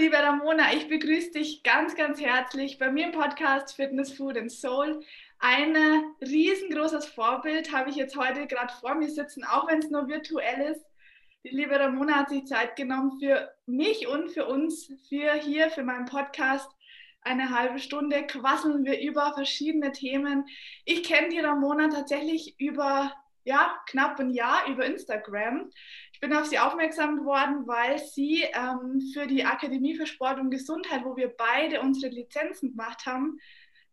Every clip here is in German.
liebe Ramona, ich begrüße dich ganz, ganz herzlich bei mir im Podcast Fitness, Food and Soul. Ein riesengroßes Vorbild habe ich jetzt heute gerade vor mir sitzen, auch wenn es nur virtuell ist. Die liebe Ramona hat sich Zeit genommen für mich und für uns, für hier, für meinen Podcast. Eine halbe Stunde quasseln wir über verschiedene Themen. Ich kenne die Ramona tatsächlich über ja, knapp ein Jahr über Instagram. Ich bin auf sie aufmerksam geworden, weil sie ähm, für die Akademie für Sport und Gesundheit, wo wir beide unsere Lizenzen gemacht haben,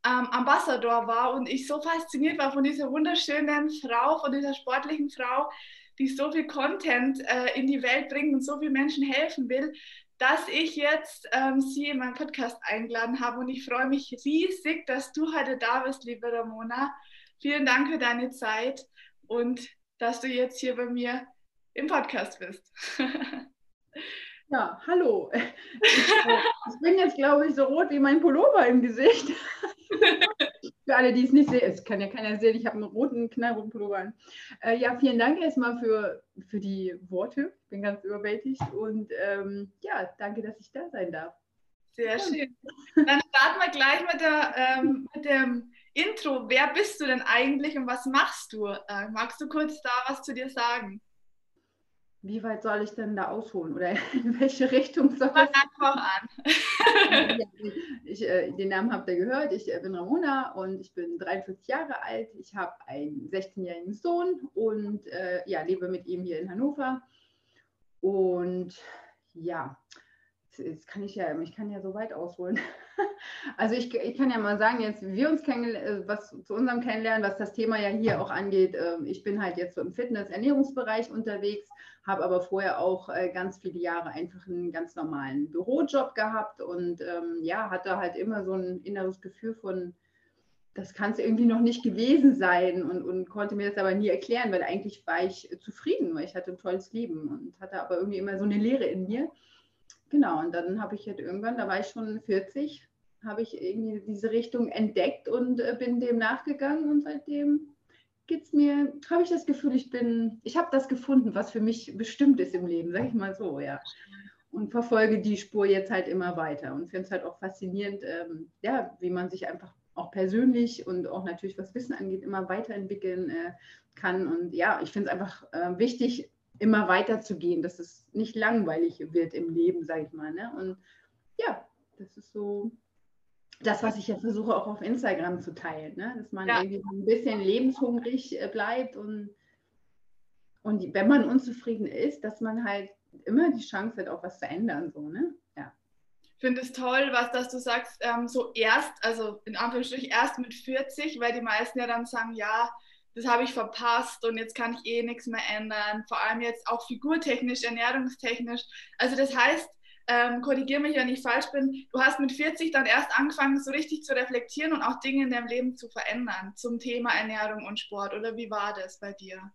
ähm, Ambassador war und ich so fasziniert war von dieser wunderschönen Frau, von dieser sportlichen Frau, die so viel Content äh, in die Welt bringt und so vielen Menschen helfen will, dass ich jetzt ähm, sie in meinen Podcast eingeladen habe und ich freue mich riesig, dass du heute da bist, liebe Ramona. Vielen Dank für deine Zeit und dass du jetzt hier bei mir im Podcast bist. Ja, hallo. Ich, ich, bin jetzt, glaube ich, so rot wie mein Pullover im Gesicht. für alle, die es nicht sehen, es kann ja keiner sehen, ich habe einen roten, knallroten Pullover an. Äh, ja, vielen Dank erstmal für, für die Worte. Ich bin ganz überwältigt und ähm, ja, danke, dass ich da sein darf. Sehr schön. Dann starten wir gleich mit, der, ähm, mit dem Intro. Wer bist du denn eigentlich und was machst du? Äh, magst du kurz da was zu dir sagen? Wie weit soll ich denn da ausholen oder in welche Richtung soll ich? einfach an. ich, äh, den Namen habt ihr gehört. Ich äh, bin Ramona und ich bin 43 Jahre alt. Ich habe einen 16-jährigen Sohn und äh, ja, lebe mit ihm hier in Hannover. Und ja, jetzt kann ich ja, ich kann ja so weit ausholen. Also ich, ich kann ja mal sagen, jetzt wir uns kennenlernen, äh, was zu unserem Kennenlernen, was das Thema ja hier auch angeht, ähm, ich bin halt jetzt so im Fitness-Ernährungsbereich unterwegs, habe aber vorher auch äh, ganz viele Jahre einfach einen ganz normalen Bürojob gehabt und ähm, ja, hatte halt immer so ein inneres Gefühl von, das kann es irgendwie noch nicht gewesen sein und, und konnte mir das aber nie erklären, weil eigentlich war ich zufrieden, weil ich hatte ein tolles Leben und hatte aber irgendwie immer so eine Leere in mir. Genau, und dann habe ich halt irgendwann, da war ich schon 40, habe ich irgendwie diese Richtung entdeckt und äh, bin dem nachgegangen und seitdem geht's mir, habe ich das Gefühl, ich bin, ich habe das gefunden, was für mich bestimmt ist im Leben, sage ich mal so, ja. Und verfolge die Spur jetzt halt immer weiter und finde es halt auch faszinierend, ähm, ja, wie man sich einfach auch persönlich und auch natürlich was Wissen angeht, immer weiterentwickeln äh, kann. Und ja, ich finde es einfach äh, wichtig, immer weiterzugehen, dass es nicht langweilig wird im Leben, sage ich mal. Ne? Und ja, das ist so das, was ich ja versuche auch auf Instagram zu teilen, ne? dass man ja. irgendwie ein bisschen lebenshungrig äh, bleibt und, und wenn man unzufrieden ist, dass man halt immer die Chance hat, auch was zu ändern. So, ne? ja. Ich finde es toll, was dass du sagst, ähm, so erst, also in Anführungsstrichen erst mit 40, weil die meisten ja dann sagen, ja, das habe ich verpasst und jetzt kann ich eh nichts mehr ändern. Vor allem jetzt auch figurtechnisch, ernährungstechnisch. Also das heißt, ähm, korrigiere mich, wenn ich falsch bin, du hast mit 40 dann erst angefangen, so richtig zu reflektieren und auch Dinge in deinem Leben zu verändern zum Thema Ernährung und Sport. Oder wie war das bei dir?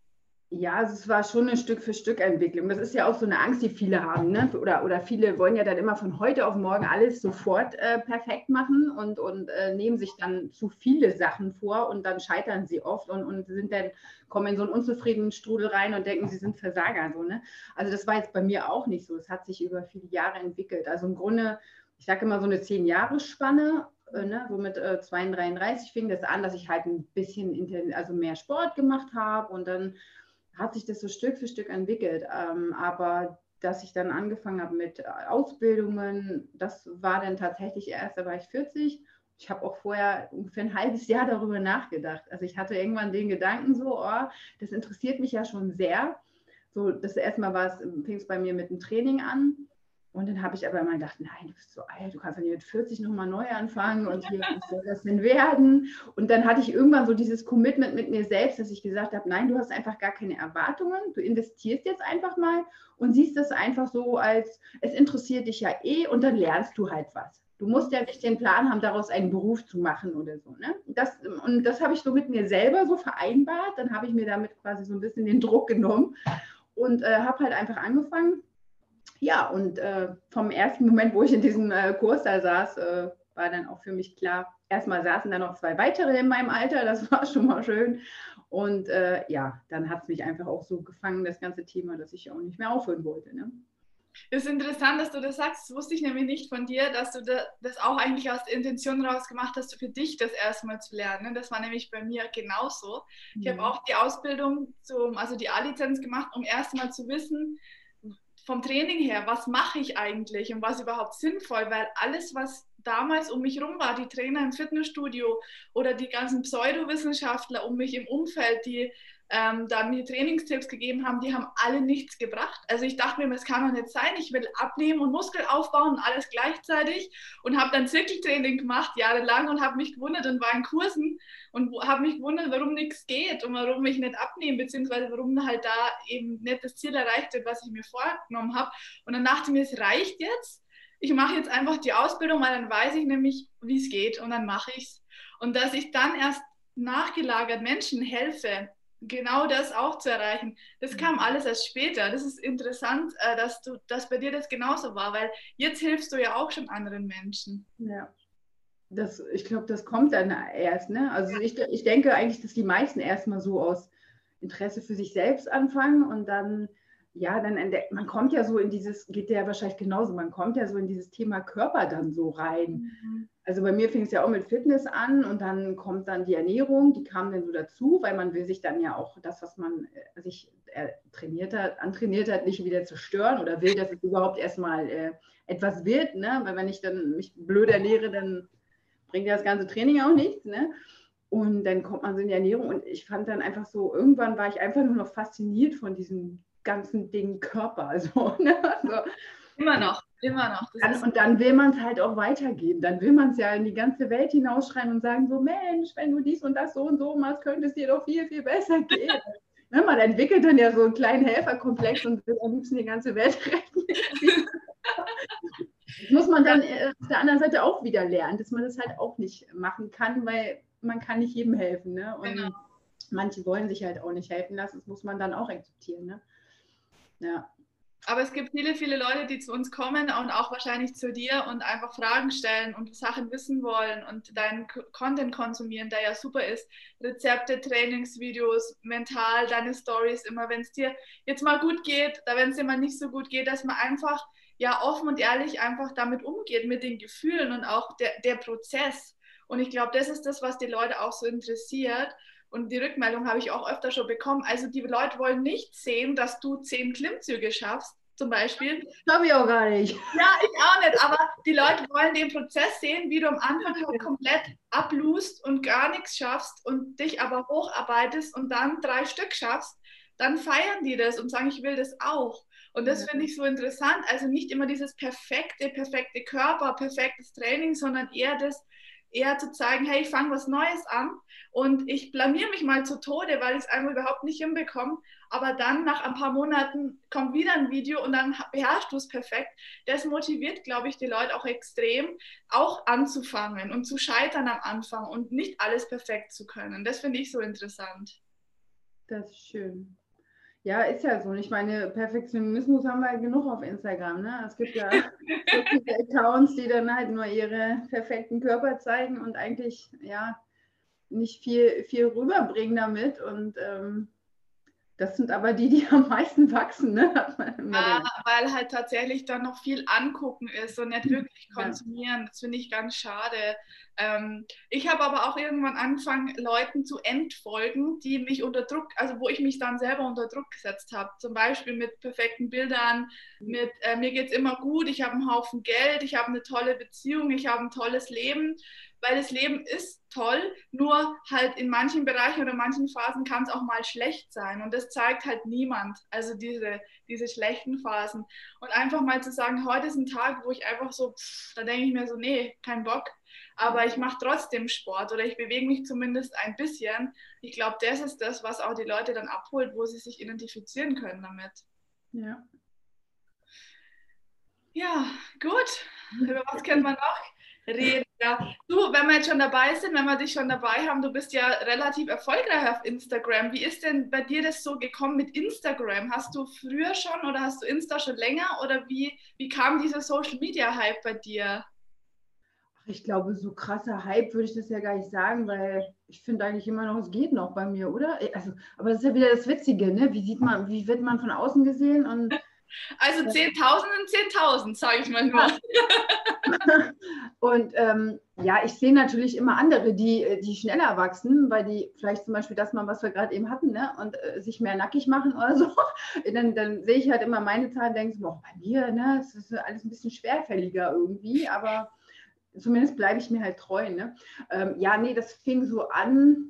Ja, also es war schon eine Stück für Stück Entwicklung. Das ist ja auch so eine Angst, die viele haben. Ne? Oder, oder viele wollen ja dann immer von heute auf morgen alles sofort äh, perfekt machen und, und äh, nehmen sich dann zu viele Sachen vor und dann scheitern sie oft und, und sind dann, kommen in so einen unzufriedenen Strudel rein und denken, sie sind Versager. So, ne? Also das war jetzt bei mir auch nicht so. Es hat sich über viele Jahre entwickelt. Also im Grunde, ich sage immer so eine Zehn-Jahres-Spanne äh, Ne, so mit äh, 32 fing das an, dass ich halt ein bisschen also mehr Sport gemacht habe und dann hat sich das so Stück für Stück entwickelt. Ähm, aber dass ich dann angefangen habe mit äh, Ausbildungen, das war dann tatsächlich erst, da war ich 40. Ich habe auch vorher ungefähr ein halbes Jahr darüber nachgedacht. Also ich hatte irgendwann den Gedanken so, oh, das interessiert mich ja schon sehr. So, das erste Mal war es, fing es bei mir mit dem Training an. Und dann habe ich aber immer gedacht, nein, du bist so alt, du kannst ja nicht mit 40 nochmal neu anfangen und hier, was soll das denn werden? Und dann hatte ich irgendwann so dieses Commitment mit mir selbst, dass ich gesagt habe, nein, du hast einfach gar keine Erwartungen, du investierst jetzt einfach mal und siehst das einfach so als, es interessiert dich ja eh und dann lernst du halt was. Du musst ja nicht den Plan haben, daraus einen Beruf zu machen oder so. Ne? Das, und das habe ich so mit mir selber so vereinbart. Dann habe ich mir damit quasi so ein bisschen den Druck genommen und äh, habe halt einfach angefangen ja, und äh, vom ersten Moment, wo ich in diesem äh, Kurs da saß, äh, war dann auch für mich klar, erstmal saßen da noch zwei weitere in meinem Alter, das war schon mal schön. Und äh, ja, dann hat es mich einfach auch so gefangen, das ganze Thema, dass ich auch nicht mehr aufhören wollte. Ne? Es ist interessant, dass du das sagst. Das wusste ich nämlich nicht von dir, dass du das auch eigentlich aus der Intention raus gemacht hast, für dich das erstmal zu lernen. Das war nämlich bei mir genauso. Ich habe mhm. auch die Ausbildung, zum, also die A-Lizenz gemacht, um erstmal zu wissen, vom Training her, was mache ich eigentlich und was überhaupt sinnvoll, weil alles, was damals um mich herum war, die Trainer im Fitnessstudio oder die ganzen Pseudowissenschaftler um mich im Umfeld, die ähm, da mir Trainingstipps gegeben haben, die haben alle nichts gebracht. Also ich dachte mir, es kann doch nicht sein, ich will abnehmen und Muskel aufbauen und alles gleichzeitig und habe dann Zirkeltraining gemacht jahrelang und habe mich gewundert und war in Kursen und habe mich gewundert, warum nichts geht und warum ich nicht abnehme, beziehungsweise warum halt da eben nicht das Ziel erreicht wird, was ich mir vorgenommen habe. Und dann dachte ich mir, es reicht jetzt. Ich mache jetzt einfach die Ausbildung, weil dann weiß ich nämlich, wie es geht und dann mache ich es. Und dass ich dann erst nachgelagert Menschen helfe, genau das auch zu erreichen. Das kam mhm. alles erst später. Das ist interessant, äh, dass, du, dass bei dir das genauso war, weil jetzt hilfst du ja auch schon anderen Menschen. Ja. Das, ich glaube, das kommt dann erst. Ne? Also ich, ich denke eigentlich, dass die meisten erstmal so aus Interesse für sich selbst anfangen und dann, ja, dann entdeckt, man kommt ja so in dieses, geht der ja wahrscheinlich genauso, man kommt ja so in dieses Thema Körper dann so rein. Mhm also bei mir fing es ja auch mit Fitness an und dann kommt dann die Ernährung, die kam dann so dazu, weil man will sich dann ja auch das, was man äh, sich äh, trainiert hat, antrainiert hat, nicht wieder zerstören oder will, dass es überhaupt erstmal äh, etwas wird, ne? weil wenn ich dann mich blöd ernähre, dann bringt ja das ganze Training auch nichts. Ne? Und dann kommt man so in die Ernährung und ich fand dann einfach so, irgendwann war ich einfach nur noch fasziniert von diesem ganzen Ding Körper. Also, ne? also, Immer noch. Immer noch. Dann, und dann will man es halt auch weitergeben. Dann will man es ja in die ganze Welt hinausschreien und sagen, so Mensch, wenn du dies und das so und so machst, könnte es dir doch viel, viel besser gehen. ne, man entwickelt dann ja so einen kleinen Helferkomplex und will am liebsten die ganze Welt retten. das muss man dann äh, auf der anderen Seite auch wieder lernen, dass man das halt auch nicht machen kann, weil man kann nicht jedem helfen. Ne? Und genau. manche wollen sich halt auch nicht helfen lassen. Das muss man dann auch akzeptieren. Ne? Ja. Aber es gibt viele, viele Leute, die zu uns kommen und auch wahrscheinlich zu dir und einfach Fragen stellen und Sachen wissen wollen und deinen Content konsumieren, der ja super ist. Rezepte, Trainingsvideos, mental, deine Stories, immer wenn es dir jetzt mal gut geht, da wenn es dir mal nicht so gut geht, dass man einfach ja offen und ehrlich einfach damit umgeht, mit den Gefühlen und auch der, der Prozess. Und ich glaube, das ist das, was die Leute auch so interessiert. Und die Rückmeldung habe ich auch öfter schon bekommen. Also die Leute wollen nicht sehen, dass du zehn Klimmzüge schaffst, zum Beispiel. Habe ich auch gar nicht. Ja, ich auch nicht. Aber die Leute wollen den Prozess sehen, wie du am Anfang halt komplett ablust und gar nichts schaffst und dich aber hocharbeitest und dann drei Stück schaffst. Dann feiern die das und sagen, ich will das auch. Und das finde ich so interessant. Also nicht immer dieses perfekte, perfekte Körper, perfektes Training, sondern eher das, eher zu zeigen, hey, ich fange was Neues an und ich blamier mich mal zu Tode, weil ich es einfach überhaupt nicht hinbekomme. Aber dann nach ein paar Monaten kommt wieder ein Video und dann beherrschst du es perfekt. Das motiviert, glaube ich, die Leute auch extrem, auch anzufangen und zu scheitern am Anfang und nicht alles perfekt zu können. Das finde ich so interessant. Das ist schön. Ja, ist ja so. Ich meine, Perfektionismus haben wir genug auf Instagram. Ne? Es gibt ja so viele Accounts, die dann halt nur ihre perfekten Körper zeigen und eigentlich ja nicht viel, viel rüberbringen damit. Und ähm, das sind aber die, die am meisten wachsen. Ne? Ja, weil halt tatsächlich dann noch viel angucken ist und nicht wirklich konsumieren. Das finde ich ganz schade. Ähm, ich habe aber auch irgendwann angefangen, Leuten zu entfolgen, die mich unter Druck, also wo ich mich dann selber unter Druck gesetzt habe. Zum Beispiel mit perfekten Bildern, mit äh, mir geht es immer gut, ich habe einen Haufen Geld, ich habe eine tolle Beziehung, ich habe ein tolles Leben weil das Leben ist toll, nur halt in manchen Bereichen oder manchen Phasen kann es auch mal schlecht sein und das zeigt halt niemand, also diese, diese schlechten Phasen. Und einfach mal zu sagen, heute ist ein Tag, wo ich einfach so, pff, da denke ich mir so, nee, kein Bock, aber ich mache trotzdem Sport oder ich bewege mich zumindest ein bisschen. Ich glaube, das ist das, was auch die Leute dann abholt, wo sie sich identifizieren können damit. Ja. Ja, gut. Über was kennt man noch? Reden. Ja. Du, wenn wir jetzt schon dabei sind, wenn wir dich schon dabei haben, du bist ja relativ erfolgreich auf Instagram. Wie ist denn bei dir das so gekommen mit Instagram? Hast du früher schon oder hast du Insta schon länger oder wie, wie kam dieser Social Media Hype bei dir? Ich glaube, so krasser Hype würde ich das ja gar nicht sagen, weil ich finde eigentlich immer noch, es geht noch bei mir, oder? Also, aber das ist ja wieder das Witzige, ne? Wie sieht man, wie wird man von außen gesehen und Also 10.000 sind 10.000, sage ich mal nur. und ähm, ja, ich sehe natürlich immer andere, die, die schneller wachsen, weil die vielleicht zum Beispiel das mal, was wir gerade eben hatten, ne, und äh, sich mehr nackig machen oder so. Dann, dann sehe ich halt immer meine Zahlen und denke, boah, bei mir, ne, das ist alles ein bisschen schwerfälliger irgendwie, aber zumindest bleibe ich mir halt treu. Ne? Ähm, ja, nee, das fing so an,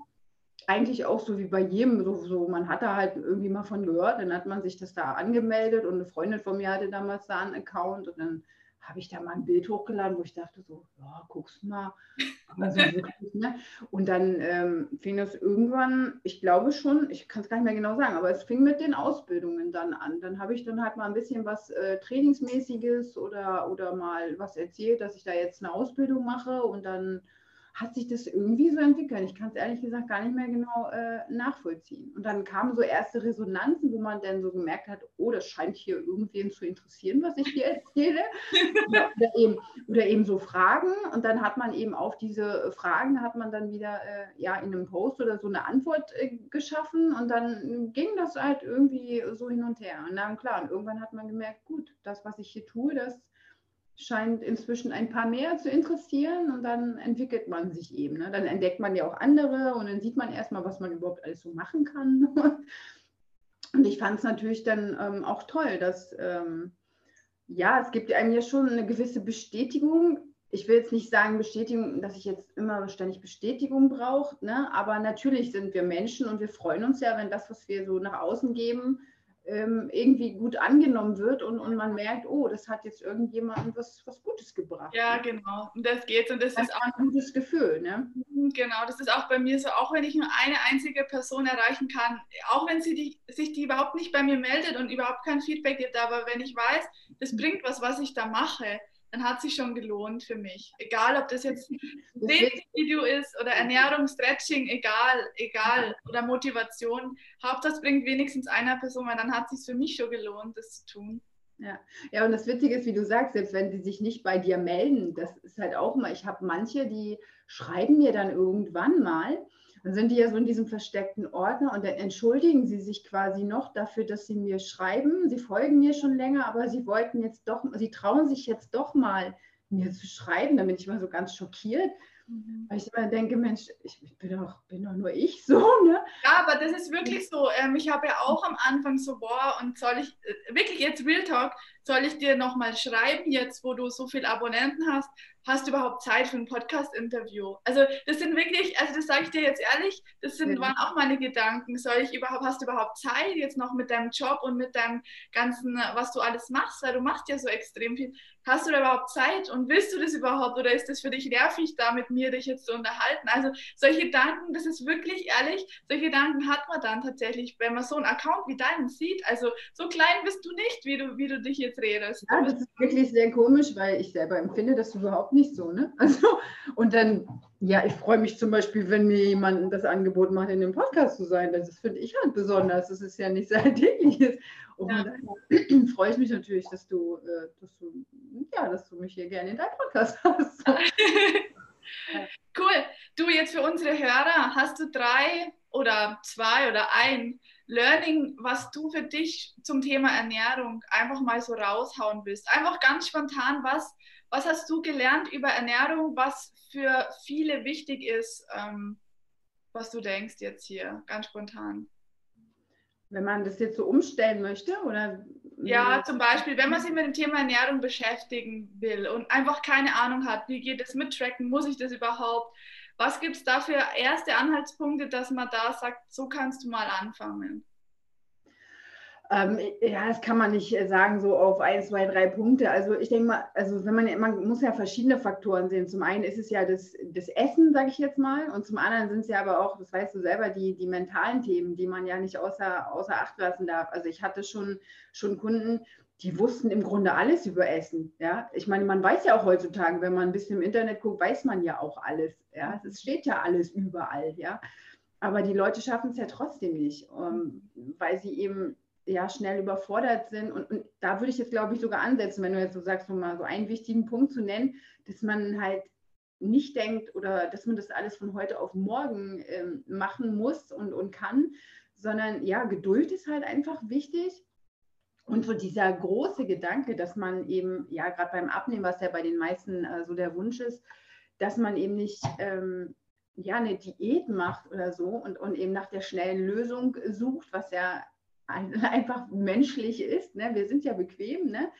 eigentlich auch so wie bei jedem, so, so, man hat da halt irgendwie mal von gehört, dann hat man sich das da angemeldet und eine Freundin von mir hatte damals da einen Account und dann habe ich da mal ein Bild hochgeladen, wo ich dachte so, ja, guck's mal. So wirklich, ne? Und dann ähm, fing das irgendwann, ich glaube schon, ich kann es gar nicht mehr genau sagen, aber es fing mit den Ausbildungen dann an. Dann habe ich dann halt mal ein bisschen was äh, Trainingsmäßiges oder, oder mal was erzählt, dass ich da jetzt eine Ausbildung mache und dann hat sich das irgendwie so entwickelt. Ich kann es ehrlich gesagt gar nicht mehr genau äh, nachvollziehen. Und dann kamen so erste Resonanzen, wo man dann so gemerkt hat, oh, das scheint hier irgendwen zu interessieren, was ich hier erzähle. oder, eben, oder, eben, so Fragen. Und dann hat man eben auf diese Fragen, hat man dann wieder äh, ja, in einem Post oder so eine Antwort äh, geschaffen. Und dann ging das halt irgendwie so hin und her. Und dann klar, und irgendwann hat man gemerkt, gut, das, was ich hier tue, das scheint inzwischen ein paar mehr zu interessieren und dann entwickelt man sich eben. Ne? Dann entdeckt man ja auch andere und dann sieht man erstmal, was man überhaupt alles so machen kann. Und ich fand es natürlich dann ähm, auch toll, dass ähm, ja, es gibt einem ja schon eine gewisse Bestätigung. Ich will jetzt nicht sagen Bestätigung, dass ich jetzt immer ständig Bestätigung brauche, ne? aber natürlich sind wir Menschen und wir freuen uns ja, wenn das, was wir so nach außen geben, ähm, irgendwie gut angenommen wird und, und man merkt, oh, das hat jetzt irgendjemandem was, was Gutes gebracht. Ja, ne? genau. Und das geht. Und das, das ist auch ein gutes Gefühl. Ne? Mhm, genau, das ist auch bei mir so, auch wenn ich nur eine einzige Person erreichen kann, auch wenn sie die, sich die überhaupt nicht bei mir meldet und überhaupt kein Feedback gibt, aber wenn ich weiß, das bringt was, was ich da mache, dann hat sich schon gelohnt für mich. Egal, ob das jetzt ein Video ist oder Ernährung, Stretching, egal, egal. Oder Motivation. Hauptsache, es bringt wenigstens einer Person, weil dann hat es sich für mich schon gelohnt, das zu tun. Ja. ja, und das Witzige ist, wie du sagst, selbst wenn sie sich nicht bei dir melden, das ist halt auch mal, ich habe manche, die schreiben mir dann irgendwann mal, dann sind die ja so in diesem versteckten Ordner und dann entschuldigen sie sich quasi noch dafür, dass sie mir schreiben. Sie folgen mir schon länger, aber sie wollten jetzt doch, sie trauen sich jetzt doch mal mir zu schreiben. Da bin ich mal so ganz schockiert. Mhm. Weil ich immer denke, Mensch, ich bin doch, bin doch nur ich so, ne? Ja, aber das ist wirklich so. Ähm, ich habe ja auch am Anfang so, boah, und soll ich, äh, wirklich jetzt Real Talk, soll ich dir nochmal schreiben, jetzt wo du so viele Abonnenten hast, hast du überhaupt Zeit für ein Podcast-Interview? Also das sind wirklich, also das sage ich dir jetzt ehrlich, das sind, waren auch meine Gedanken. Soll ich überhaupt, hast du überhaupt Zeit jetzt noch mit deinem Job und mit deinem ganzen, was du alles machst? Weil du machst ja so extrem viel. Hast du da überhaupt Zeit und willst du das überhaupt oder ist das für dich nervig, da mit mir dich jetzt zu unterhalten? Also solche Gedanken, das ist wirklich ehrlich, solche Gedanken hat man dann tatsächlich, wenn man so einen Account wie deinen sieht. Also so klein bist du nicht, wie du, wie du dich jetzt redest. Ja, das ist wirklich sehr komisch, weil ich selber empfinde das überhaupt nicht so. Ne? Also, und dann, ja, ich freue mich zum Beispiel, wenn mir jemand das Angebot macht, in dem Podcast zu sein. Das finde ich halt besonders. Das ist ja nicht sehr alltägliches. Und ja. daher freue ich mich natürlich, dass du, äh, dass du, ja, dass du mich hier gerne in deinem Podcast hast. cool. Du, jetzt für unsere Hörer, hast du drei oder zwei oder ein Learning, was du für dich zum Thema Ernährung einfach mal so raushauen willst? Einfach ganz spontan, was, was hast du gelernt über Ernährung, was für viele wichtig ist, ähm, was du denkst jetzt hier, ganz spontan? Wenn man das jetzt so umstellen möchte, oder? Ja, zum Beispiel, wenn man sich mit dem Thema Ernährung beschäftigen will und einfach keine Ahnung hat, wie geht es mit Tracken, muss ich das überhaupt? Was gibt es da für erste Anhaltspunkte, dass man da sagt, so kannst du mal anfangen? Ähm, ja, das kann man nicht äh, sagen, so auf ein, zwei, drei Punkte. Also ich denke mal, also wenn man, man muss ja verschiedene Faktoren sehen. Zum einen ist es ja das, das Essen, sage ich jetzt mal, und zum anderen sind es ja aber auch, das weißt du selber, die, die mentalen Themen, die man ja nicht außer, außer Acht lassen darf. Also ich hatte schon, schon Kunden, die wussten im Grunde alles über Essen. Ja, ich meine, man weiß ja auch heutzutage, wenn man ein bisschen im Internet guckt, weiß man ja auch alles. Ja, es steht ja alles überall. Ja, aber die Leute schaffen es ja trotzdem nicht, ähm, weil sie eben ja, schnell überfordert sind. Und, und da würde ich jetzt, glaube ich, sogar ansetzen, wenn du jetzt so sagst, um mal so einen wichtigen Punkt zu nennen, dass man halt nicht denkt oder dass man das alles von heute auf morgen ähm, machen muss und, und kann, sondern ja, Geduld ist halt einfach wichtig. Und so dieser große Gedanke, dass man eben, ja, gerade beim Abnehmen, was ja bei den meisten äh, so der Wunsch ist, dass man eben nicht ähm, ja, eine Diät macht oder so und, und eben nach der schnellen Lösung sucht, was ja ein, einfach menschlich ist. Ne? Wir sind ja bequem. Ne?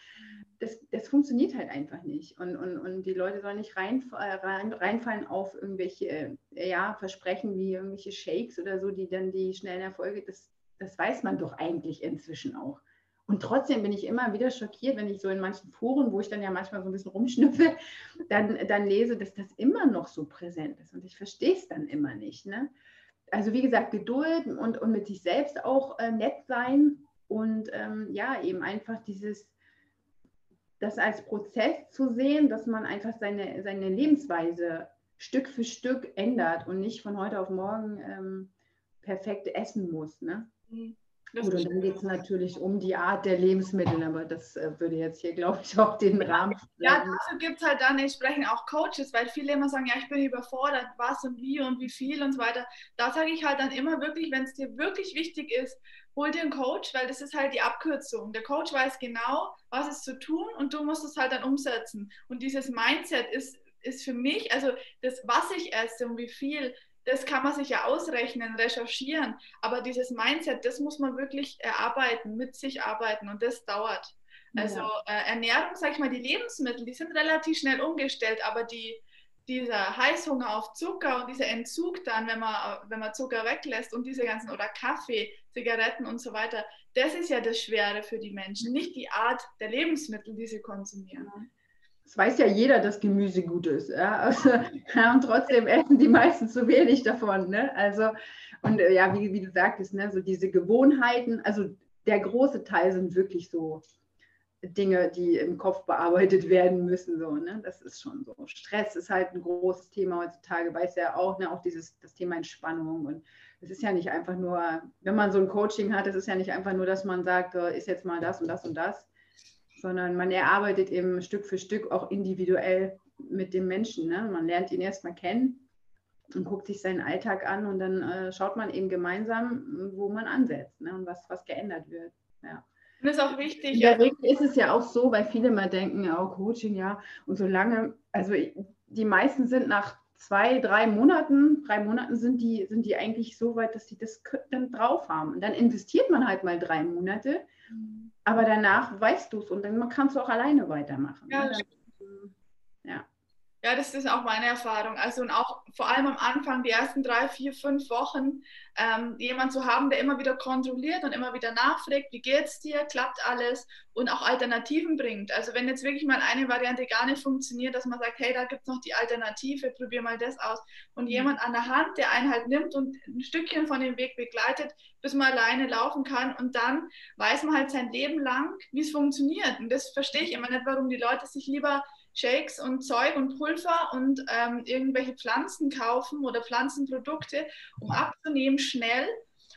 Das, das funktioniert halt einfach nicht. Und, und, und die Leute sollen nicht rein, rein, reinfallen auf irgendwelche ja, Versprechen wie irgendwelche Shakes oder so, die dann die schnellen Erfolge, das, das weiß man doch eigentlich inzwischen auch. Und trotzdem bin ich immer wieder schockiert, wenn ich so in manchen Foren, wo ich dann ja manchmal so ein bisschen rumschnüffel, dann, dann lese, dass das immer noch so präsent ist. Und ich verstehe es dann immer nicht. Ne? Also wie gesagt, Geduld und, und mit sich selbst auch äh, nett sein und ähm, ja, eben einfach dieses, das als Prozess zu sehen, dass man einfach seine, seine Lebensweise Stück für Stück ändert und nicht von heute auf morgen ähm, perfekt essen muss. Ne? Mhm. Gut, und dann geht es natürlich um die Art der Lebensmittel, aber das äh, würde jetzt hier, glaube ich, auch den Rahmen. Ja, dafür gibt es halt dann entsprechend auch Coaches, weil viele immer sagen, ja, ich bin überfordert, was und wie und wie viel und so weiter. Da sage ich halt dann immer wirklich, wenn es dir wirklich wichtig ist, hol dir einen Coach, weil das ist halt die Abkürzung. Der Coach weiß genau, was ist zu tun und du musst es halt dann umsetzen. Und dieses Mindset ist, ist für mich, also das, was ich esse und wie viel, das kann man sich ja ausrechnen, recherchieren, aber dieses Mindset, das muss man wirklich erarbeiten, mit sich arbeiten und das dauert. Also ja. äh, Ernährung, sag ich mal, die Lebensmittel, die sind relativ schnell umgestellt, aber die, dieser Heißhunger auf Zucker und dieser Entzug dann, wenn man, wenn man Zucker weglässt und diese ganzen, oder Kaffee, Zigaretten und so weiter, das ist ja das Schwere für die Menschen, nicht die Art der Lebensmittel, die sie konsumieren. Ja es weiß ja jeder, dass Gemüse gut ist. Ja? Also, ja, und trotzdem essen die meisten zu wenig davon. Ne? Also, und äh, ja, wie, wie du sagtest, ne, so diese Gewohnheiten, also der große Teil sind wirklich so Dinge, die im Kopf bearbeitet werden müssen. So, ne? Das ist schon so. Stress ist halt ein großes Thema heutzutage, weiß ja auch, ne? auch dieses das Thema Entspannung. Und es ist ja nicht einfach nur, wenn man so ein Coaching hat, es ist ja nicht einfach nur, dass man sagt, äh, ist jetzt mal das und das und das, sondern man erarbeitet eben Stück für Stück auch individuell mit dem Menschen. Ne? Man lernt ihn erstmal kennen und guckt sich seinen Alltag an und dann äh, schaut man eben gemeinsam, wo man ansetzt ne? und was, was geändert wird. Ja. Und das ist auch wichtig. Regel ist es ja auch so, weil viele mal denken, ja, oh, Coaching, ja, und so lange, also die meisten sind nach zwei, drei Monaten, drei Monaten sind die, sind die eigentlich so weit, dass sie das dann drauf haben. Und dann investiert man halt mal drei Monate. Mhm aber danach weißt du es und dann kannst du auch alleine weitermachen. Ja, ne? Ja. Das ist auch meine Erfahrung. Also und auch vor allem am Anfang, die ersten drei, vier, fünf Wochen, ähm, jemand zu haben, der immer wieder kontrolliert und immer wieder nachfragt, wie geht's dir, klappt alles und auch Alternativen bringt. Also wenn jetzt wirklich mal eine Variante gar nicht funktioniert, dass man sagt, hey, da gibt es noch die Alternative, probier mal das aus. Und mhm. jemand an der Hand, der einen halt nimmt und ein Stückchen von dem Weg begleitet, bis man alleine laufen kann und dann weiß man halt sein Leben lang, wie es funktioniert. Und das verstehe ich immer nicht, warum die Leute sich lieber Shakes und Zeug und Pulver und ähm, irgendwelche Pflanzen kaufen oder Pflanzenprodukte, um abzunehmen schnell.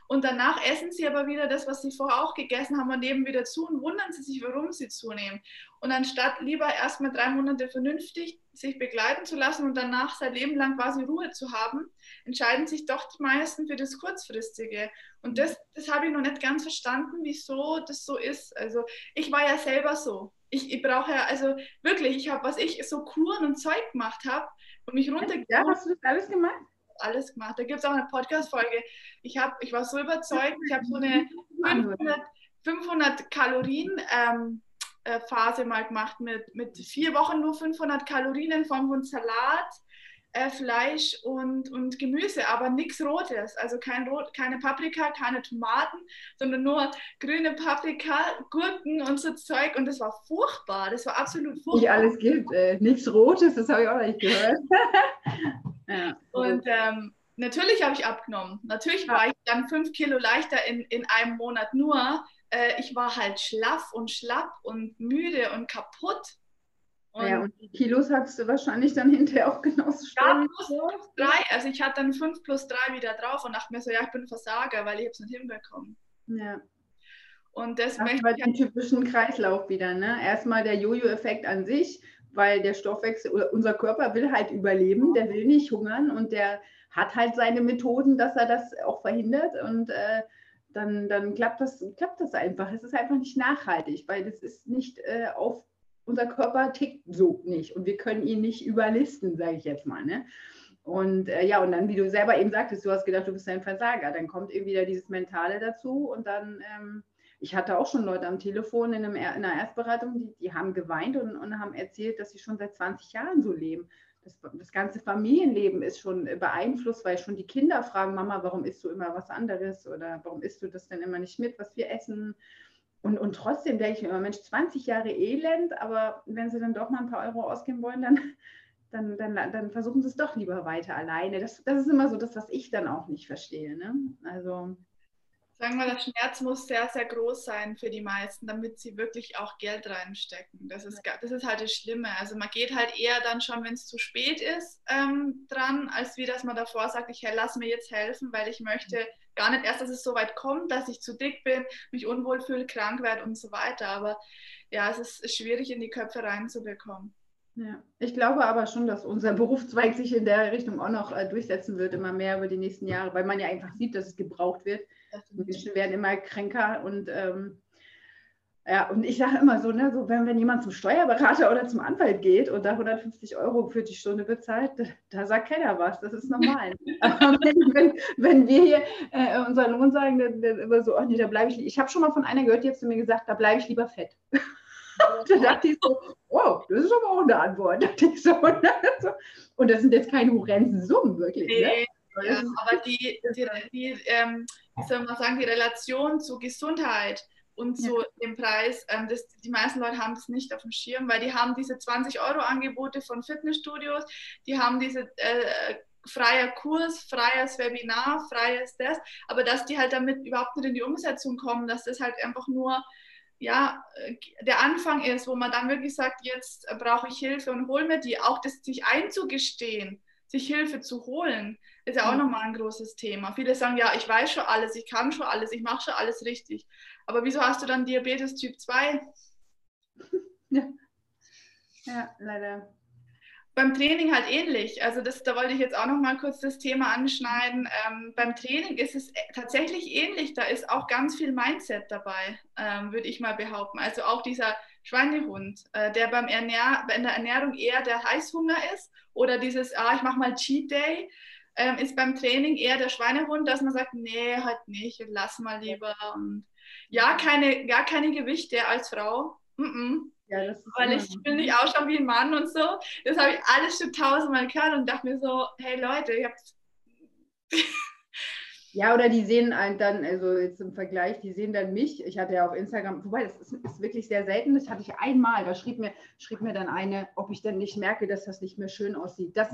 Und danach essen sie aber wieder das, was sie vorher auch gegessen haben und nehmen wieder zu und wundern sie sich, warum sie zunehmen. Und anstatt lieber erstmal drei Monate vernünftig sich begleiten zu lassen und danach sein Leben lang quasi Ruhe zu haben, entscheiden sich doch die meisten für das Kurzfristige. Und das, das habe ich noch nicht ganz verstanden, wieso das so ist. Also ich war ja selber so ich, ich brauche ja, also wirklich, ich habe, was ich so Kuren und Zeug gemacht habe und mich runter. Ja, hast du das alles gemacht? Alles gemacht. Da gibt es auch eine Podcast-Folge. Ich, ich war so überzeugt, ich habe so eine 500, 500 Kalorien ähm, äh, Phase mal gemacht mit, mit vier Wochen nur 500 Kalorien in Form von Salat, äh, Fleisch und, und Gemüse, aber nichts Rotes. Also kein Rot, keine Paprika, keine Tomaten, sondern nur grüne Paprika, Gurken und so Zeug. Und das war furchtbar. Das war absolut furchtbar. Wie alles gibt. Äh, nichts Rotes, das habe ich auch nicht gehört. ja. Und ähm, natürlich habe ich abgenommen. Natürlich war ich dann fünf Kilo leichter in, in einem Monat. Nur äh, ich war halt schlaff und schlapp und müde und kaputt. Und ja, und die Kilos hattest du wahrscheinlich dann hinterher auch genauso stark. Ja, plus drei. Also ich hatte dann fünf plus drei wieder drauf und dachte mir so, ja, ich bin Versager, weil ich es nicht hinbekommen. Ja. Und das, das möchte war den typischen Kreislauf wieder. Ne? Erstmal der Jojo-Effekt an sich, weil der Stoffwechsel, unser Körper will halt überleben, der will nicht hungern und der hat halt seine Methoden, dass er das auch verhindert. Und äh, dann, dann klappt, das, klappt das einfach. Es ist einfach nicht nachhaltig, weil das ist nicht äh, auf, unser Körper tickt so nicht und wir können ihn nicht überlisten, sage ich jetzt mal. Ne? Und äh, ja, und dann, wie du selber eben sagtest, du hast gedacht, du bist ein Versager. Dann kommt eben wieder dieses Mentale dazu und dann, ähm, ich hatte auch schon Leute am Telefon in, einem, in einer Erstberatung, die, die haben geweint und, und haben erzählt, dass sie schon seit 20 Jahren so leben das, das, ganze Familienleben ist schon beeinflusst, weil schon die Kinder fragen, Mama, warum isst du immer was anderes oder warum isst du das denn immer nicht mit, was wir essen? Und, und trotzdem denke ich mir immer, Mensch, 20 Jahre Elend, aber wenn sie dann doch mal ein paar Euro ausgeben wollen, dann, dann, dann, dann versuchen sie es doch lieber weiter alleine. Das, das ist immer so das, was ich dann auch nicht verstehe. Ne? Also Sagen wir, der Schmerz muss sehr, sehr groß sein für die meisten, damit sie wirklich auch Geld reinstecken. Das ist, das ist halt das Schlimme. Also man geht halt eher dann schon, wenn es zu spät ist, ähm, dran, als wie dass man davor sagt, ich lass mir jetzt helfen, weil ich möchte gar nicht erst, dass es so weit kommt, dass ich zu dick bin, mich unwohl fühle, krank werde und so weiter. Aber ja, es ist schwierig in die Köpfe reinzubekommen. Ja, ich glaube aber schon, dass unser Berufszweig sich in der Richtung auch noch äh, durchsetzen wird, immer mehr über die nächsten Jahre, weil man ja einfach sieht, dass es gebraucht wird. Menschen werden immer kränker und ähm, ja, und ich sage immer so, ne, so wenn, wenn jemand zum Steuerberater oder zum Anwalt geht und da 150 Euro für die Stunde bezahlt, da, da sagt keiner was, das ist normal. Aber wenn, wenn, wir hier äh, unseren Lohn sagen, dann, dann immer so, ach nee, da bleibe ich, ich habe schon mal von einer gehört, die hat zu mir gesagt, da bleibe ich lieber fett. da dachte ich so, oh, das ist aber auch eine Antwort. So, ne? Und das sind jetzt keine horrenden Summen, wirklich. Ne? Nee, ne? ja, aber die, die, die ähm, soll man sagen, die Relation zu Gesundheit und zu ja. dem Preis, ähm, das, die meisten Leute haben das nicht auf dem Schirm, weil die haben diese 20 Euro Angebote von Fitnessstudios, die haben diese äh, freier Kurs, freies Webinar, freies das, aber dass die halt damit überhaupt nicht in die Umsetzung kommen, dass das halt einfach nur ja, äh, der Anfang ist, wo man dann wirklich sagt, jetzt brauche ich Hilfe und hol mir die, auch das sich einzugestehen, sich Hilfe zu holen, ist ja auch nochmal ein großes Thema. Viele sagen, ja, ich weiß schon alles, ich kann schon alles, ich mache schon alles richtig. Aber wieso hast du dann Diabetes Typ 2? Ja, ja leider beim Training halt ähnlich. Also das, da wollte ich jetzt auch noch mal kurz das Thema anschneiden. Ähm, beim Training ist es tatsächlich ähnlich. Da ist auch ganz viel Mindset dabei, ähm, würde ich mal behaupten. Also auch dieser Schweinehund, äh, der beim Ernähr in der Ernährung eher der Heißhunger ist oder dieses, ah, ich mache mal Cheat Day, ähm, ist beim Training eher der Schweinehund, dass man sagt, nee, halt nicht, lass mal lieber. Und ja, keine, gar keine Gewichte als Frau. Mm -mm. Ja, Weil ich bin nicht auch schon wie ein Mann und so. Das habe ich alles schon tausendmal gehört und dachte mir so, hey Leute, ich habe Ja, oder die sehen dann, also jetzt im Vergleich, die sehen dann mich. Ich hatte ja auf Instagram, wobei das ist, ist, wirklich sehr selten, das hatte ich einmal. Da schrieb mir, schrieb mir dann eine, ob ich denn nicht merke, dass das nicht mehr schön aussieht. Das,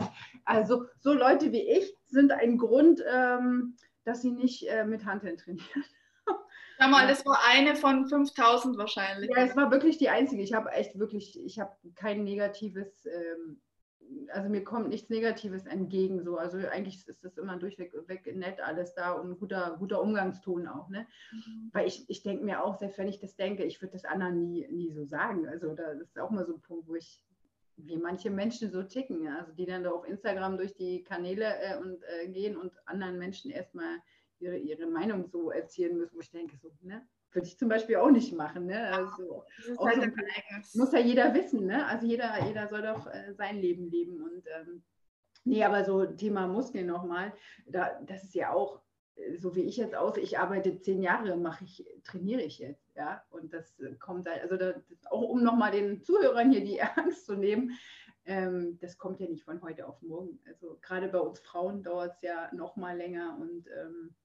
also so Leute wie ich sind ein Grund, ähm, dass sie nicht äh, mit Handeln trainieren. Sag mal, das war eine von 5000 wahrscheinlich. Ja, es war wirklich die einzige. Ich habe echt wirklich, ich habe kein negatives, ähm, also mir kommt nichts Negatives entgegen. So. Also eigentlich ist das immer durchweg weg nett alles da und guter, guter Umgangston auch. Ne? Mhm. Weil ich, ich denke mir auch, selbst wenn ich das denke, ich würde das anderen nie, nie so sagen. Also da, das ist auch mal so ein Punkt, wo ich wie manche Menschen so ticken, also die dann da auf Instagram durch die Kanäle äh, und äh, gehen und anderen Menschen erstmal ihre, ihre Meinung so erzählen müssen, wo ich denke, so, ne? Würde ich zum Beispiel auch nicht machen. Ne? Also, halt so, muss ja jeder wissen, ne? Also jeder, jeder soll doch äh, sein Leben leben. Und ähm, nee, aber so Thema Muskeln nochmal, da, das ist ja auch, äh, so wie ich jetzt aus, ich arbeite zehn Jahre, mache ich, trainiere ich jetzt, ja. Und das kommt halt, also da, auch um nochmal den Zuhörern hier die Angst zu nehmen, ähm, das kommt ja nicht von heute auf morgen. Also gerade bei uns Frauen dauert es ja noch mal länger und ähm,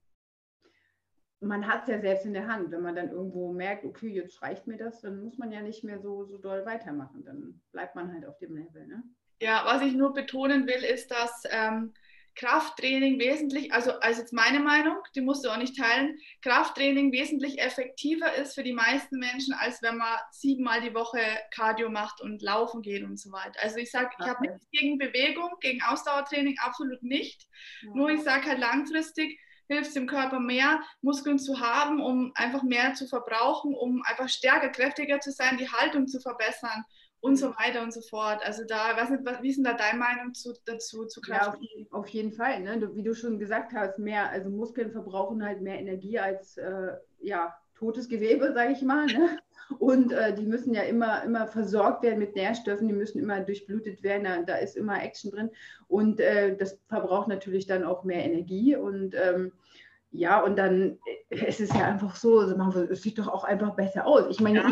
man hat es ja selbst in der Hand. Wenn man dann irgendwo merkt, okay, jetzt reicht mir das, dann muss man ja nicht mehr so, so doll weitermachen. Dann bleibt man halt auf dem Level. Ne? Ja, was ich nur betonen will, ist, dass ähm, Krafttraining wesentlich, also, also jetzt meine Meinung, die musst du auch nicht teilen, Krafttraining wesentlich effektiver ist für die meisten Menschen, als wenn man siebenmal die Woche Cardio macht und laufen geht und so weiter. Also ich sage, ich habe nichts gegen Bewegung, gegen Ausdauertraining, absolut nicht. Ja. Nur ich sage halt langfristig, hilft dem Körper mehr, Muskeln zu haben, um einfach mehr zu verbrauchen, um einfach stärker, kräftiger zu sein, die Haltung zu verbessern. und so weiter und so fort. Also da, was, wie ist denn da deine Meinung zu, dazu, zu Kraft? Ja, auf, auf, jeden Fall. Ne? Du, wie du schon gesagt hast, mehr, also Muskeln verbrauchen halt mehr Energie als äh, ja, totes Gewebe, sage ich mal. Ne? Und äh, die müssen ja immer, immer versorgt werden mit Nährstoffen, die müssen immer durchblutet werden, da, da ist immer Action drin. Und äh, das verbraucht natürlich dann auch mehr Energie. Und ähm, ja, und dann äh, es ist ja einfach so, es sieht doch auch einfach besser aus. Ich meine, ja.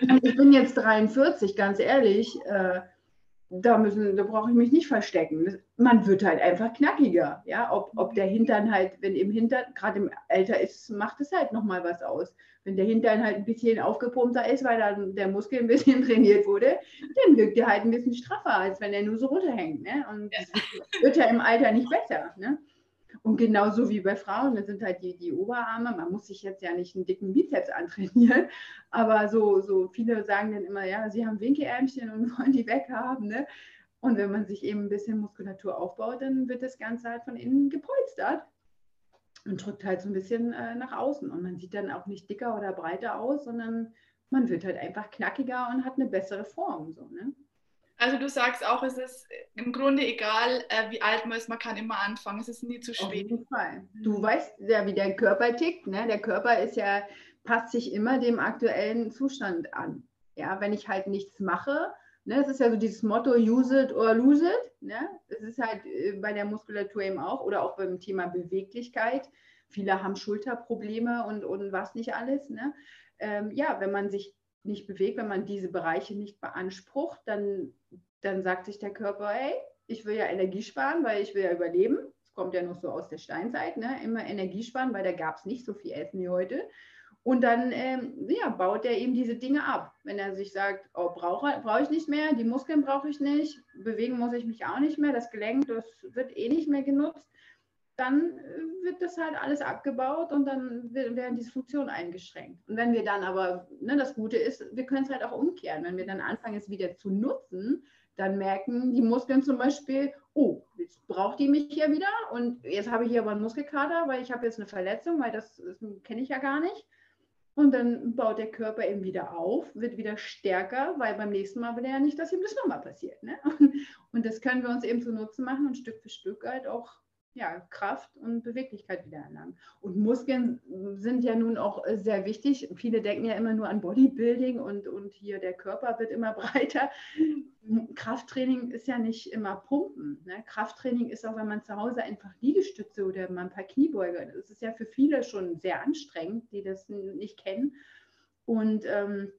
ich, ich, bin jetzt 43, ganz ehrlich. Äh, da, müssen, da brauche ich mich nicht verstecken. Man wird halt einfach knackiger. Ja? Ob, ob der Hintern halt, wenn im Hintern, gerade im Alter ist, macht es halt nochmal was aus. Wenn der Hintern halt ein bisschen aufgepumpter ist, weil dann der Muskel ein bisschen trainiert wurde, dann wirkt er halt ein bisschen straffer, als wenn er nur so runterhängt. Ne? Und das wird ja im Alter nicht besser. Ne? Und genauso wie bei Frauen, das sind halt die, die Oberarme. Man muss sich jetzt ja nicht einen dicken Bizeps antrainieren, aber so, so viele sagen dann immer, ja, sie haben Winkelärmchen und wollen die weghaben. Ne? Und wenn man sich eben ein bisschen Muskulatur aufbaut, dann wird das Ganze halt von innen gepolstert und drückt halt so ein bisschen äh, nach außen. Und man sieht dann auch nicht dicker oder breiter aus, sondern man wird halt einfach knackiger und hat eine bessere Form. So, ne? Also du sagst auch, es ist im Grunde egal, äh, wie alt man ist, man kann immer anfangen. Es ist nie zu spät. Auf jeden Fall. Du weißt ja, wie der Körper tickt. Ne? Der Körper ist ja, passt sich immer dem aktuellen Zustand an. Ja, wenn ich halt nichts mache, ne, es ist ja so dieses Motto, use it or lose it. Ne? Es ist halt äh, bei der Muskulatur eben auch oder auch beim Thema Beweglichkeit. Viele haben Schulterprobleme und, und was nicht alles. Ne? Ähm, ja, wenn man sich nicht bewegt, wenn man diese Bereiche nicht beansprucht, dann, dann sagt sich der Körper, hey, ich will ja Energie sparen, weil ich will ja überleben. Das kommt ja noch so aus der Steinzeit, ne? immer Energie sparen, weil da gab es nicht so viel Essen wie heute. Und dann ähm, ja, baut er eben diese Dinge ab. Wenn er sich sagt, oh, brauche brauch ich nicht mehr, die Muskeln brauche ich nicht, bewegen muss ich mich auch nicht mehr, das Gelenk, das wird eh nicht mehr genutzt, dann äh, wird das halt alles abgebaut und dann werden diese Funktionen eingeschränkt. Und wenn wir dann aber, ne, das Gute ist, wir können es halt auch umkehren. Wenn wir dann anfangen, es wieder zu nutzen, dann merken die Muskeln zum Beispiel, oh, jetzt braucht die mich hier wieder und jetzt habe ich hier aber einen Muskelkater, weil ich habe jetzt eine Verletzung, weil das, das kenne ich ja gar nicht. Und dann baut der Körper eben wieder auf, wird wieder stärker, weil beim nächsten Mal will er ja nicht, dass ihm das nochmal passiert. Ne? Und das können wir uns eben zu Nutzen machen und Stück für Stück halt auch ja, Kraft und Beweglichkeit wieder erlangen. Und Muskeln sind ja nun auch äh, sehr wichtig. Viele denken ja immer nur an Bodybuilding und, und hier der Körper wird immer breiter. Krafttraining ist ja nicht immer Pumpen. Ne? Krafttraining ist auch, wenn man zu Hause einfach Liegestütze oder mal ein paar Kniebeuge. Das ist ja für viele schon sehr anstrengend, die das nicht kennen. Und ähm,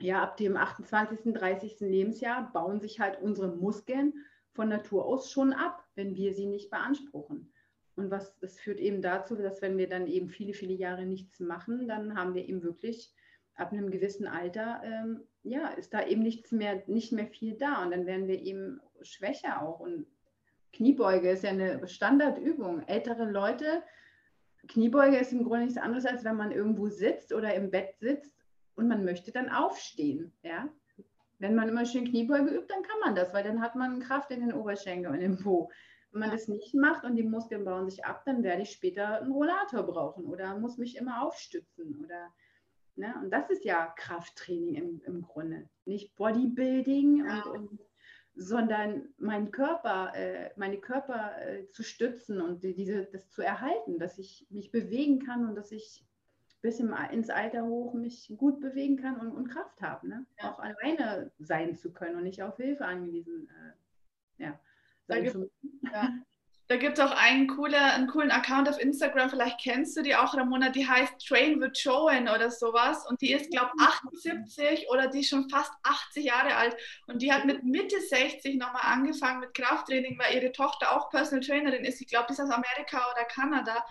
ja, ab dem 28., 30. Lebensjahr bauen sich halt unsere Muskeln von Natur aus schon ab, wenn wir sie nicht beanspruchen. Und was das führt eben dazu, dass wenn wir dann eben viele, viele Jahre nichts machen, dann haben wir eben wirklich ab einem gewissen Alter, ähm, ja, ist da eben nichts mehr, nicht mehr viel da. Und dann werden wir eben schwächer auch. Und Kniebeuge ist ja eine Standardübung. Ältere Leute, Kniebeuge ist im Grunde nichts anderes, als wenn man irgendwo sitzt oder im Bett sitzt und man möchte dann aufstehen. Ja? Wenn man immer schön Kniebeuge übt, dann kann man das, weil dann hat man Kraft in den Oberschenkeln und im Po. Wenn man das nicht macht und die Muskeln bauen sich ab, dann werde ich später einen Rollator brauchen oder muss mich immer aufstützen oder ne? und das ist ja Krafttraining im, im Grunde, nicht Bodybuilding ja. und, und, sondern meinen Körper, äh, meine Körper äh, zu stützen und die, diese, das zu erhalten, dass ich mich bewegen kann und dass ich bis ins Alter hoch mich gut bewegen kann und, und Kraft habe. Ne? Ja. Auch alleine sein zu können und nicht auf Hilfe angewiesen äh, ja, sein da zu müssen. Ja. Da gibt es auch einen, cooler, einen coolen Account auf Instagram, vielleicht kennst du die auch, Ramona, die heißt Train with Joan oder sowas. Und die ist, glaube ich, 78 oder die ist schon fast 80 Jahre alt. Und die hat mit Mitte 60 nochmal angefangen mit Krafttraining, weil ihre Tochter auch Personal Trainerin ist. Ich glaube, die ist aus Amerika oder Kanada.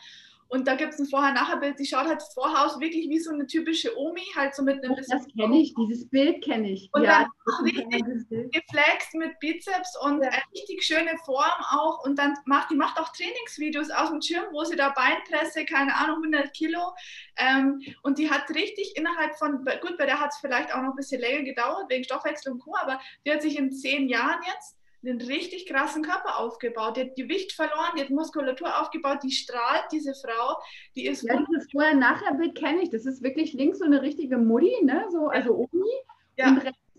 Und da gibt es ein Vorher-Nachher-Bild. Sie schaut halt vor Haus wirklich wie so eine typische Omi, halt so mit einem bisschen. Das kenne ich, dieses Bild kenne ich. Und ja, dann auch richtig geflext mit Bizeps und ja. eine richtig schöne Form auch. Und dann macht die macht auch Trainingsvideos aus dem Gym, wo sie da Beinpresse, keine Ahnung, 100 Kilo. Ähm, und die hat richtig innerhalb von, gut, bei der hat es vielleicht auch noch ein bisschen länger gedauert, wegen Stoffwechsel und Co., aber die hat sich in zehn Jahren jetzt einen richtig krassen Körper aufgebaut. Die hat Gewicht verloren, die hat Muskulatur aufgebaut, die strahlt, diese Frau. Die ist. Ja, das vorher-nachher-Bild kenne ich. Das ist wirklich links so eine richtige Mutti, ne? So, also Omi.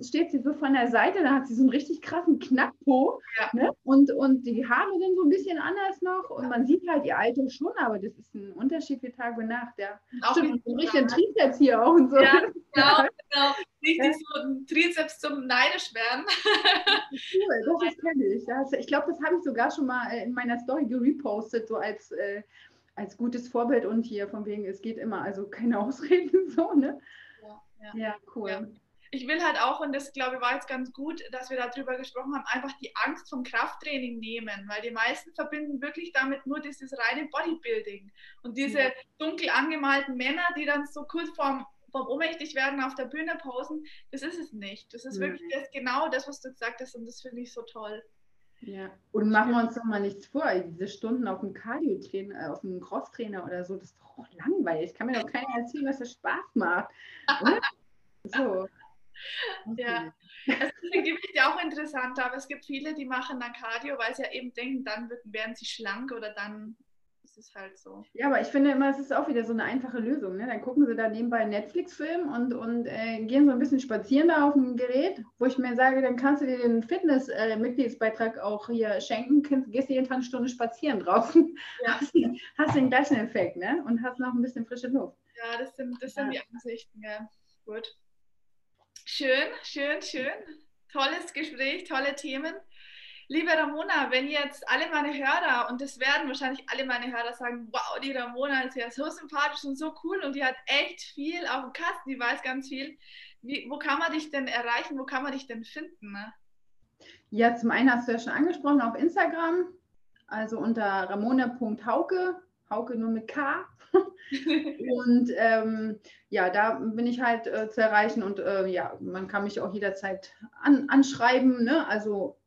Steht sie so von der Seite, dann hat sie so einen richtig krassen Knackpo ja. ne? und, und die Haare sind so ein bisschen anders noch und man sieht halt ihr Alter schon, aber das ist ein Unterschied wie Tag und Nacht. Ja. Auch Stimmt, so richtig Trizeps hier auch und so. Ja, genau, genau. Richtig so ein Trizeps zum Neidisch werden. cool, das kenne ich. Das, ich glaube, das habe ich sogar schon mal in meiner Story gerepostet, so als, äh, als gutes Vorbild und hier von wegen, es geht immer, also keine Ausreden so, ne? Ja, ja. ja cool. Ja ich will halt auch, und das glaube ich war jetzt ganz gut, dass wir darüber gesprochen haben, einfach die Angst vom Krafttraining nehmen, weil die meisten verbinden wirklich damit nur dieses reine Bodybuilding. Und diese ja. dunkel angemalten Männer, die dann so kurz vorm, vorm ohnmächtig werden auf der Bühne posen, das ist es nicht. Das ist ja. wirklich das, genau das, was du gesagt hast, und das finde ich so toll. Ja, und machen wir uns doch mal nichts vor, diese Stunden auf dem Cardio-Trainer, äh, auf dem Cross-Trainer oder so, das ist doch langweilig. Ich kann mir doch keiner erzählen, was das Spaß macht. so. Okay. Ja, es ist mit Gewicht ja auch interessant, aber es gibt viele, die machen dann Cardio, weil sie ja eben denken, dann werden sie schlank oder dann ist es halt so. Ja, aber ich finde immer, es ist auch wieder so eine einfache Lösung. Ne? Dann gucken sie da nebenbei Netflix-Film und, und äh, gehen so ein bisschen spazieren da auf dem Gerät, wo ich mir sage, dann kannst du dir den Fitness-Mitgliedsbeitrag auch hier schenken, gehst du jeden Tag eine Stunde spazieren draußen, ja. hast, hast den gleichen Effekt ne? und hast noch ein bisschen frische Luft. Ja, das sind, das sind ja. die Ansichten, ja. Gut. Schön, schön, schön. Tolles Gespräch, tolle Themen. Liebe Ramona, wenn jetzt alle meine Hörer, und das werden wahrscheinlich alle meine Hörer sagen, wow, die Ramona ist ja so sympathisch und so cool und die hat echt viel auf dem Kasten, die weiß ganz viel. Wie, wo kann man dich denn erreichen, wo kann man dich denn finden? Ne? Ja, zum einen hast du ja schon angesprochen auf Instagram, also unter ramona.hauke, Hauke nur mit K. und ähm, ja, da bin ich halt äh, zu erreichen und äh, ja, man kann mich auch jederzeit an, anschreiben. Ne? Also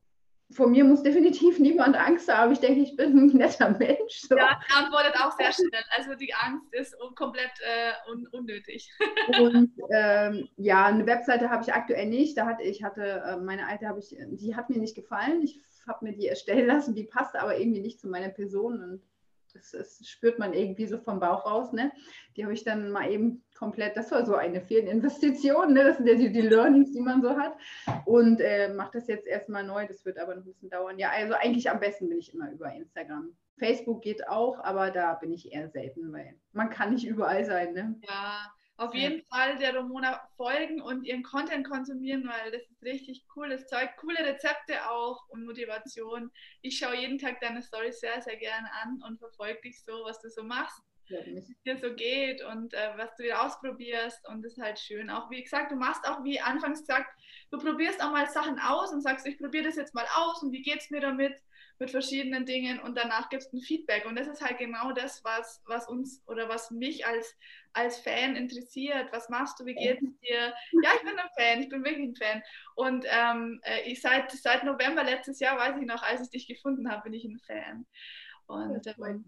vor mir muss definitiv niemand Angst haben. Ich denke, ich bin ein netter Mensch. So. Ja, antwortet auch sehr schnell. Also die Angst ist komplett äh, un unnötig. Und ähm, ja, eine Webseite habe ich aktuell nicht. Da hatte ich hatte äh, meine alte habe ich, die hat mir nicht gefallen. Ich habe mir die erstellen lassen. Die passte aber irgendwie nicht zu meiner Person und das, das, spürt man irgendwie so vom Bauch raus. Ne? Die habe ich dann mal eben komplett, das war so eine Fehlinvestition, ne? das sind ja die, die Learnings, die man so hat. Und äh, mache das jetzt erstmal neu, das wird aber noch ein bisschen dauern. Ja, also eigentlich am besten bin ich immer über Instagram. Facebook geht auch, aber da bin ich eher selten, weil man kann nicht überall sein. Ne? Ja, auf jeden Fall der Romona folgen und ihren Content konsumieren, weil das ist richtig cooles Zeug, coole Rezepte auch und Motivation. Ich schaue jeden Tag deine Story sehr, sehr gerne an und verfolge dich so, was du so machst, ja, wie es dir so geht und äh, was du wieder ausprobierst und das ist halt schön. Auch wie gesagt, du machst auch, wie anfangs gesagt, du probierst auch mal Sachen aus und sagst, ich probiere das jetzt mal aus und wie geht es mir damit? mit verschiedenen Dingen und danach gibst du ein Feedback. Und das ist halt genau das, was, was uns oder was mich als, als Fan interessiert. Was machst du? Wie geht es dir? Ja, ich bin ein Fan, ich bin wirklich ein Fan. Und ähm, äh, ich seit, seit November letztes Jahr, weiß ich noch, als ich dich gefunden habe, bin ich ein Fan. Und ähm,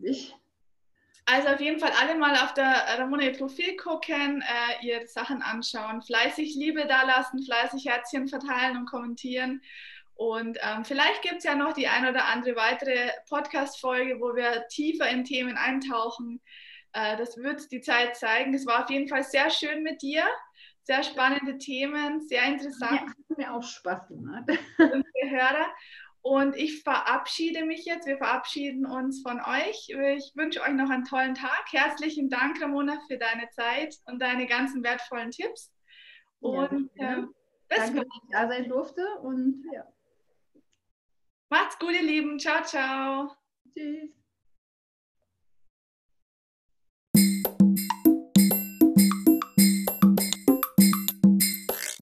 also auf jeden Fall alle mal auf der Ramona ihr Profil gucken, äh, ihr Sachen anschauen, fleißig Liebe dalassen, fleißig Herzchen verteilen und kommentieren. Und ähm, vielleicht gibt es ja noch die ein oder andere weitere Podcast-Folge, wo wir tiefer in Themen eintauchen. Äh, das wird die Zeit zeigen. Es war auf jeden Fall sehr schön mit dir. Sehr spannende Themen, sehr interessant. Ja, hat mir auch Spaß gemacht. Unsere Hörer. Und ich verabschiede mich jetzt. Wir verabschieden uns von euch. Ich wünsche euch noch einen tollen Tag. Herzlichen Dank, Ramona, für deine Zeit und deine ganzen wertvollen Tipps. Und ja, äh, Danke, dass ich da sein durfte. Und ja. Macht's gut, ihr Lieben. Ciao, ciao. Tschüss.